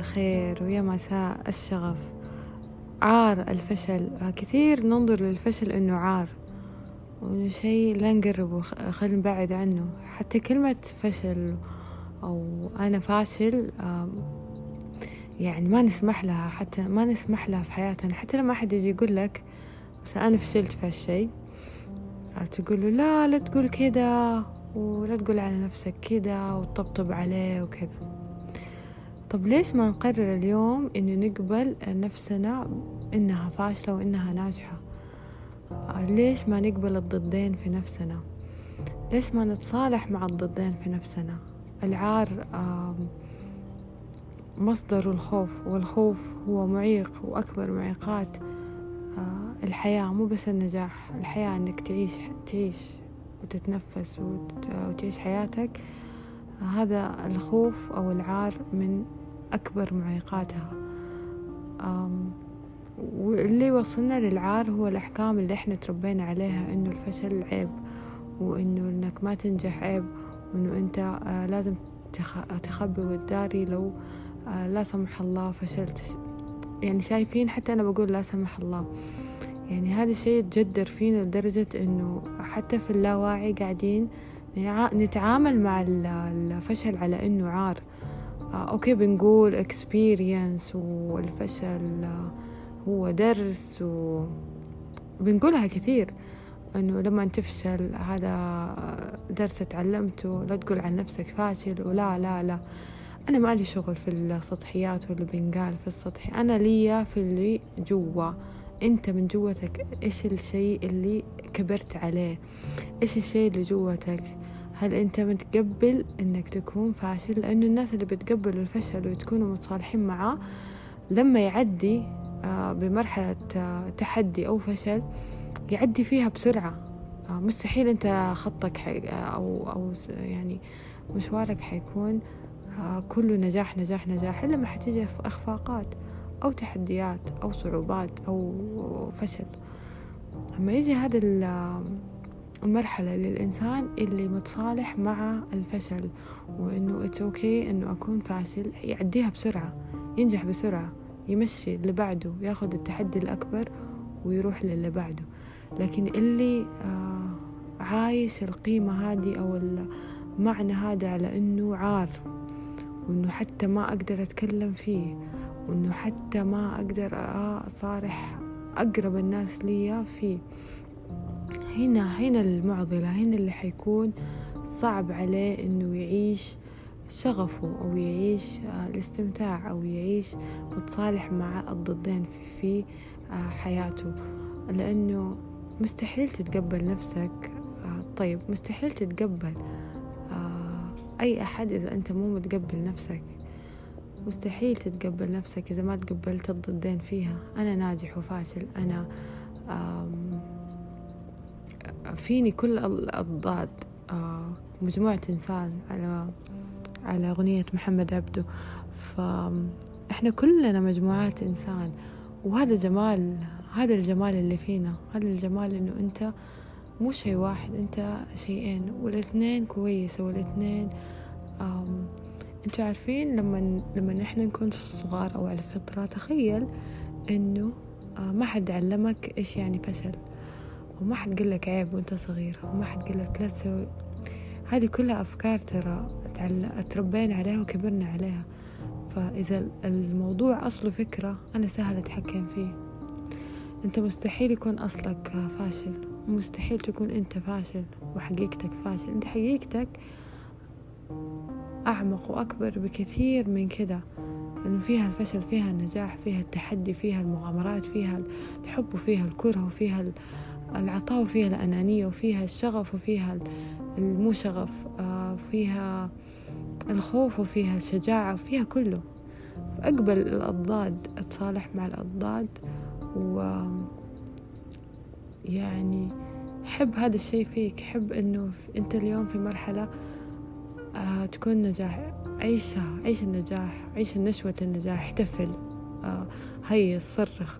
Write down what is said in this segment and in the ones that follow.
الخير ويا مساء الشغف. عار الفشل كثير ننظر للفشل إنه عار. وإنه شيء لا نقرب خل نبعد عنه. حتى كلمة فشل أو أنا فاشل يعني ما نسمح لها حتى ما نسمح لها في حياتنا. حتى لما أحد يجي يقول لك بس أنا فشلت في هالشي تقول له لا لا تقول كذا ولا تقول على نفسك كذا وتطبطب عليه وكذا. طب ليش ما نقرر اليوم إنه نقبل نفسنا إنها فاشلة وإنها ناجحة؟ ليش ما نقبل الضدين في نفسنا؟ ليش ما نتصالح مع الضدين في نفسنا؟ العار مصدر الخوف والخوف هو معيق وأكبر معيقات الحياة. مو بس النجاح الحياة إنك تعيش تعيش وتتنفس وتعيش حياتك. هذا الخوف أو العار من أكبر معيقاتها. واللي وصلنا للعار هو الأحكام اللي إحنا تربينا عليها إنه الفشل عيب وإنه إنك ما تنجح عيب وإنه أنت آه، لازم تخبي وتداري لو آه، لا سمح الله فشلت يعني شايفين حتى أنا بقول لا سمح الله. يعني هذا الشيء يتجدر فينا لدرجة إنه حتى في اللاواعي قاعدين نتعامل مع الفشل على إنه عار. أوكي بنقول experience والفشل آه، هو درس و بنقولها كثير إنه لما تفشل هذا درس تعلمته لا تقول عن نفسك فاشل ولا لا لا. أنا ما لي شغل في السطحيات واللي بينقال في السطحي أنا ليا في اللي جوا. أنت من جوتك إيش الشيء اللي كبرت عليه؟ إيش الشيء اللي جوتك؟ هل أنت متقبل أنك تكون فاشل؟ لأنه الناس اللي بتقبلوا الفشل وتكونوا متصالحين معاه لما يعدي آه، بمرحلة آه، تحدي أو فشل يعدي فيها بسرعة. آه، مستحيل أنت خطك أو أو يعني مشوارك حيكون كله نجاح نجاح نجاح إلا ما حتيجي إخفاقات أو تحديات أو صعوبات أو فشل. لما يجي هذا المرحلة للإنسان اللي متصالح مع الفشل وإنه it's okay إنه أكون فاشل يعديها بسرعة ينجح بسرعة يمشي اللي بعده ياخذ التحدي الأكبر ويروح للي بعده. لكن اللي آه عايش القيمة هذه أو المعنى هذا على إنه عار وإنه حتى ما أقدر أتكلم فيه وإنه حتى ما أقدر أصارح أقرب الناس لي فيه. هنا هنا المعضلة هنا اللي حيكون صعب عليه إنه يعيش شغفه أو يعيش آه، الاستمتاع أو يعيش متصالح مع الضدين في, في آه، حياته. لأنه مستحيل تتقبل نفسك آه، طيب مستحيل تتقبل أي أحد إذا أنت مو متقبل نفسك. مستحيل تتقبل نفسك إذا ما تقبلت الضدين فيها. أنا ناجح وفاشل أنا فيني كل الضاد. مجموعة إنسان على على أغنية محمد عبده. فإحنا كلنا مجموعات إنسان. وهذا جمال هذا الجمال اللي فينا. هذا الجمال إنه أنت مو شيء واحد أنت شيئين. والاثنين كويسة والاثنين أنتوا عارفين لما لما نحن نكون صغار أو على الفطرة تخيل إنه آه، ما حد علمك إيش يعني فشل. وما حد قال لك عيب وأنت صغير وما حد قال لك لا تسوي. هذه كلها أفكار ترى تربينا عليها وكبرنا عليها. فإذا الموضوع أصله فكرة أنا سهل أتحكم فيه. أنت مستحيل يكون أصلك فاشل. مستحيل تكون أنت فاشل وحقيقتك فاشل. أنت حقيقتك أعمق وأكبر بكثير من كده. إنه فيها الفشل فيها النجاح فيها التحدي فيها المغامرات فيها الحب وفيها الكره وفيها العطاء وفيها الأنانية وفيها الشغف وفيها المو شغف آه، فيها الخوف وفيها الشجاعة وفيها كله. فأقبل الأضداد أتصالح مع الأضداد و يعني حب هذا الشيء فيك. حب إنه أنت اليوم في مرحلة آه تكون نجاح. عيشها عيش النجاح عيش نشوة النجاح. احتفل آه هيص صرخ.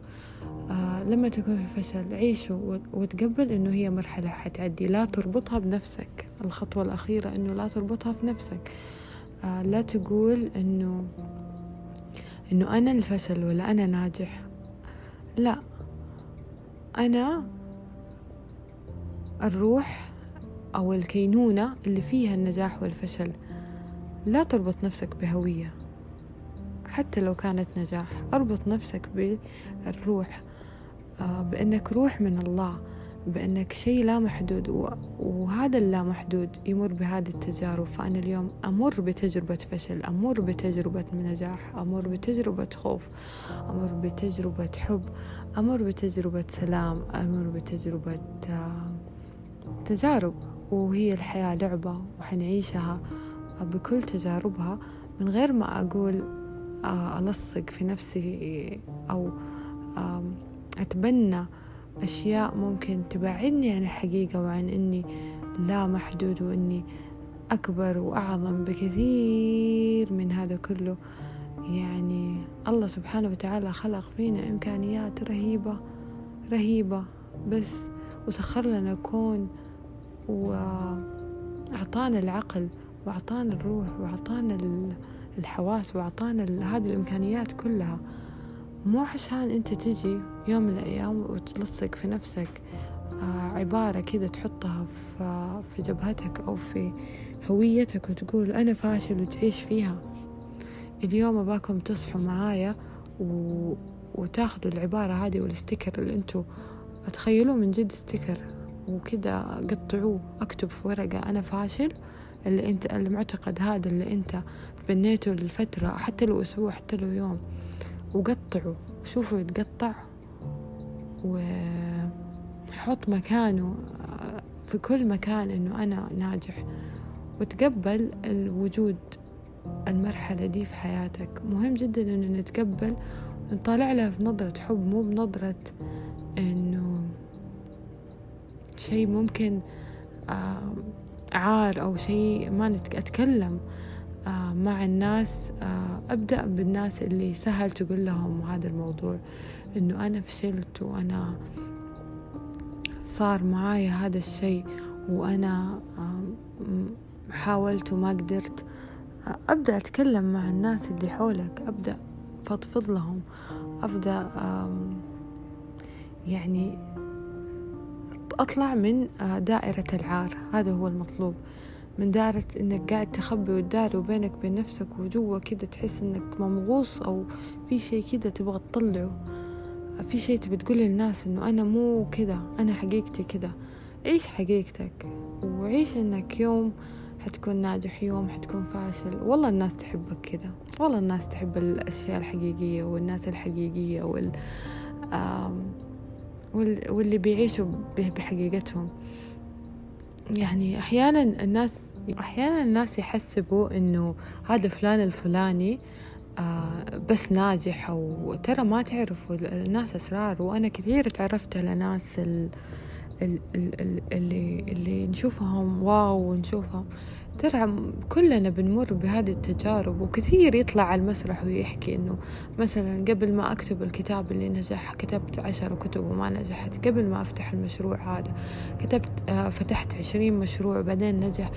آه لما تكون في فشل عيشه وتقبل إنه هي مرحلة حتعدي. لا تربطها بنفسك. الخطوة الأخيرة إنه لا تربطها في نفسك آه لا تقول إنه إنه أنا الفشل ولا أنا ناجح. لا. أنا الروح أو الكينونة اللي فيها النجاح والفشل. لا تربط نفسك بهوية. حتى لو كانت نجاح أربط نفسك بالروح. بأنك روح من الله بأنك شيء لا محدود وهذا اللا محدود يمر بهذه التجارب. فأنا اليوم أمر بتجربة فشل أمر بتجربة نجاح أمر بتجربة خوف أمر بتجربة حب أمر بتجربة سلام أمر بتجربة آه، تجارب. وهي الحياة لعبة وحنعيشها بكل تجاربها. من غير ما أقول آه، ألصق في نفسي أو أتبنى أشياء ممكن تبعدني عن الحقيقة وعن إني لا محدود وإني أكبر وأعظم بكثير من هذا كله. يعني الله سبحانه وتعالى خلق فينا إمكانيات رهيبة رهيبة بس وسخر لنا كون وأعطانا العقل وأعطانا الروح وأعطانا الحواس وأعطانا هذه الإمكانيات كلها. مو عشان أنت تجي يوم من الأيام وتلصق في نفسك آه، عبارة كذا تحطها في جبهتك أو في هويتك وتقول أنا فاشل وتعيش فيها. اليوم أباكم تصحوا معايا و... وتاخذوا العبارة هذه وال sticker اللي أنتوا تخيلوا من جد sticker وكذا قطعوه اكتب في ورقة أنا فاشل اللي انت المعتقد هذا اللي انت بنيته لفترة حتى لو أسبوع حتى لو يوم. وقطعه وشوفوا يتقطع وحط مكانه في كل مكان إنه أنا ناجح. وتقبل الوجود المرحلة دي في حياتك. مهم جدا إنه نتقبل نطالع لها في نظرة حب مو بنظرة إنه شيء ممكن عار أو شيء ما أتكلم. آه، مع الناس آه، أبدأ بالناس اللي سهل تقول لهم هذا الموضوع إنه أنا فشلت وأنا صار معاي هذا الشيء وأنا حاولت وما قدرت. أبدأ أتكلم مع الناس اللي حولك أبدأ فضفض لهم أبدأ يعني أطلع من آه، دائرة العار. هذا هو المطلوب. من دائرة إنك قاعد تخبي وتداري وبينك وبين نفسك وجوا كده تحس إنك ممغوص أو في شي كده تبغى تطلعه. في شي تبي تقول للناس إنه أنا مو كده أنا حقيقتي كده. عيش حقيقتك وعيش إنك يوم حتكون ناجح يوم حتكون فاشل. والله الناس تحبك كده. والله الناس تحب الأشياء الحقيقية والناس الحقيقية وال واللي بيعيشوا بحقيقتهم. يعني أحيانا الناس أحيانا الناس يحسبوا إنه هذا فلان الفلاني آه بس ناجح أو ترى ما تعرفوا الناس أسرار. وأنا كثير تعرفت على ناس ال اللي اللي نشوفهم واو ونشوفهم. ترى كلنا بنمر بهذه التجارب وكثير يطلع على المسرح ويحكي إنه مثلا قبل ما أكتب الكتاب اللي نجح كتبت عشر كتب وما نجحت قبل ما أفتح المشروع هذا كتبت آه، فتحت عشرين مشروع بعدين نجح.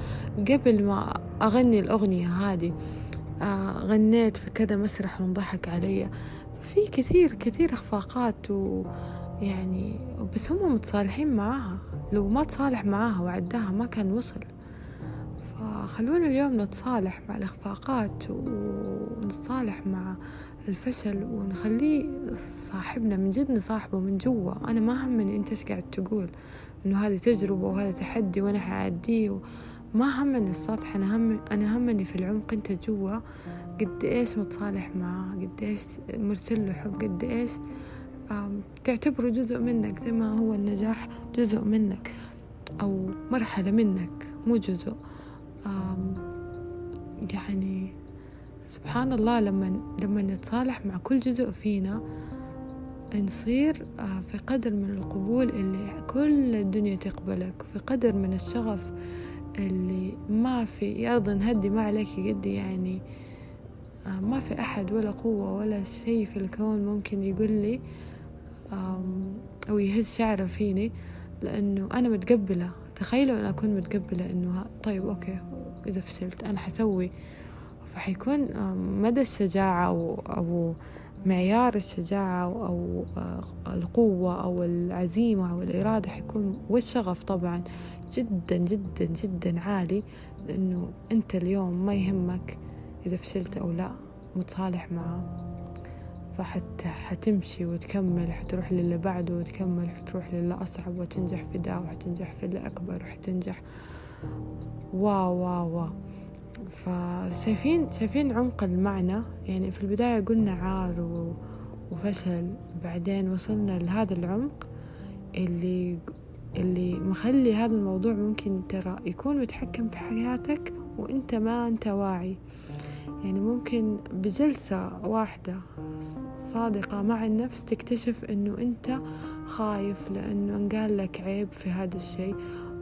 قبل ما أغني الأغنية هذه آه، غنيت في كذا مسرح وانضحك علي. في كثير كثير إخفاقات ويعني بس هم متصالحين معاها. لو ما تصالح معاها وعداها ما كان وصل. فخلونا اليوم نتصالح مع الإخفاقات ونتصالح مع الفشل ونخليه صاحبنا من جد نصاحبه من جوا. أنا ما همني أنت إيش قاعد تقول؟ إنه هذه تجربة وهذا تحدي وأنا حأعديه ما همني السطح. أنا هم أنا همني في العمق أنت جوا. قد إيش متصالح معاه قد إيش مرسل له حب؟ قد إيش تعتبره جزء منك زي ما هو النجاح جزء منك أو مرحلة منك مو جزء. يعني سبحان الله لما لما نتصالح مع كل جزء فينا نصير آه، في قدر من القبول اللي كل الدنيا تقبلك في قدر من الشغف اللي ما في يا أرض هدي ما عليك قدي يعني آه، ما في أحد ولا قوة ولا شيء في الكون ممكن يقول لي أو يهز شعره فيني لأنه أنا متقبلة. تخيلوا أنا أكون متقبلة إنه طيب أوكي إذا فشلت أنا حسوي. فحيكون مدى الشجاعة أو, أو معيار الشجاعة أو القوة أو العزيمة أو الإرادة حيكون والشغف طبعا جدا جدا جدا عالي لأنه أنت اليوم ما يهمك إذا فشلت أو لا متصالح معه. فحت حتمشي وتكمل حتروح للي بعده وتكمل حتروح للي أصعب وتنجح في ده وحتنجح في اللي أكبر وحتنجح. واو واو واو. فشايفين شايفين عمق المعنى؟ يعني في البداية قلنا عار وفشل بعدين وصلنا لهذا العمق اللي اللي مخلي هذا الموضوع ممكن ترى يكون متحكم في حياتك وأنت ما أنت واعي. يعني ممكن بجلسة واحدة صادقة مع النفس تكتشف إنه أنت خايف لأنه انقال لك عيب في هذا الشيء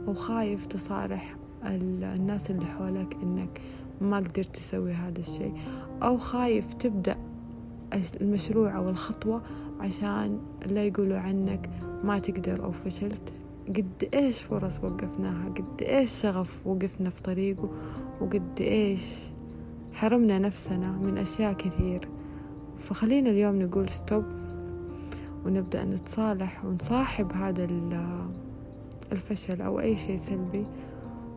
أو خايف تصارح الناس اللي حولك إنك ما قدرت تسوي هذا الشيء أو خايف تبدأ المشروع أو الخطوة عشان لا يقولوا عنك ما تقدر أو فشلت. قد إيش فرص وقفناها؟ قد إيش شغف وقفنا في طريقه؟ وقد إيش حرمنا نفسنا من أشياء كثير. فخلينا اليوم نقول ستوب ونبدأ نتصالح ونصاحب هذا الفشل أو أي شيء سلبي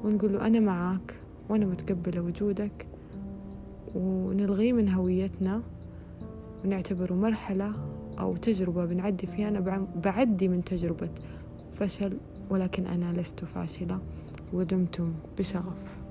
ونقول له أنا معاك وأنا متقبلة وجودك ونلغيه من هويتنا ونعتبره مرحلة أو تجربة بنعدي فيها. أنا بعدي من تجربة فشل ولكن أنا لست فاشلة ودمتم بشغف.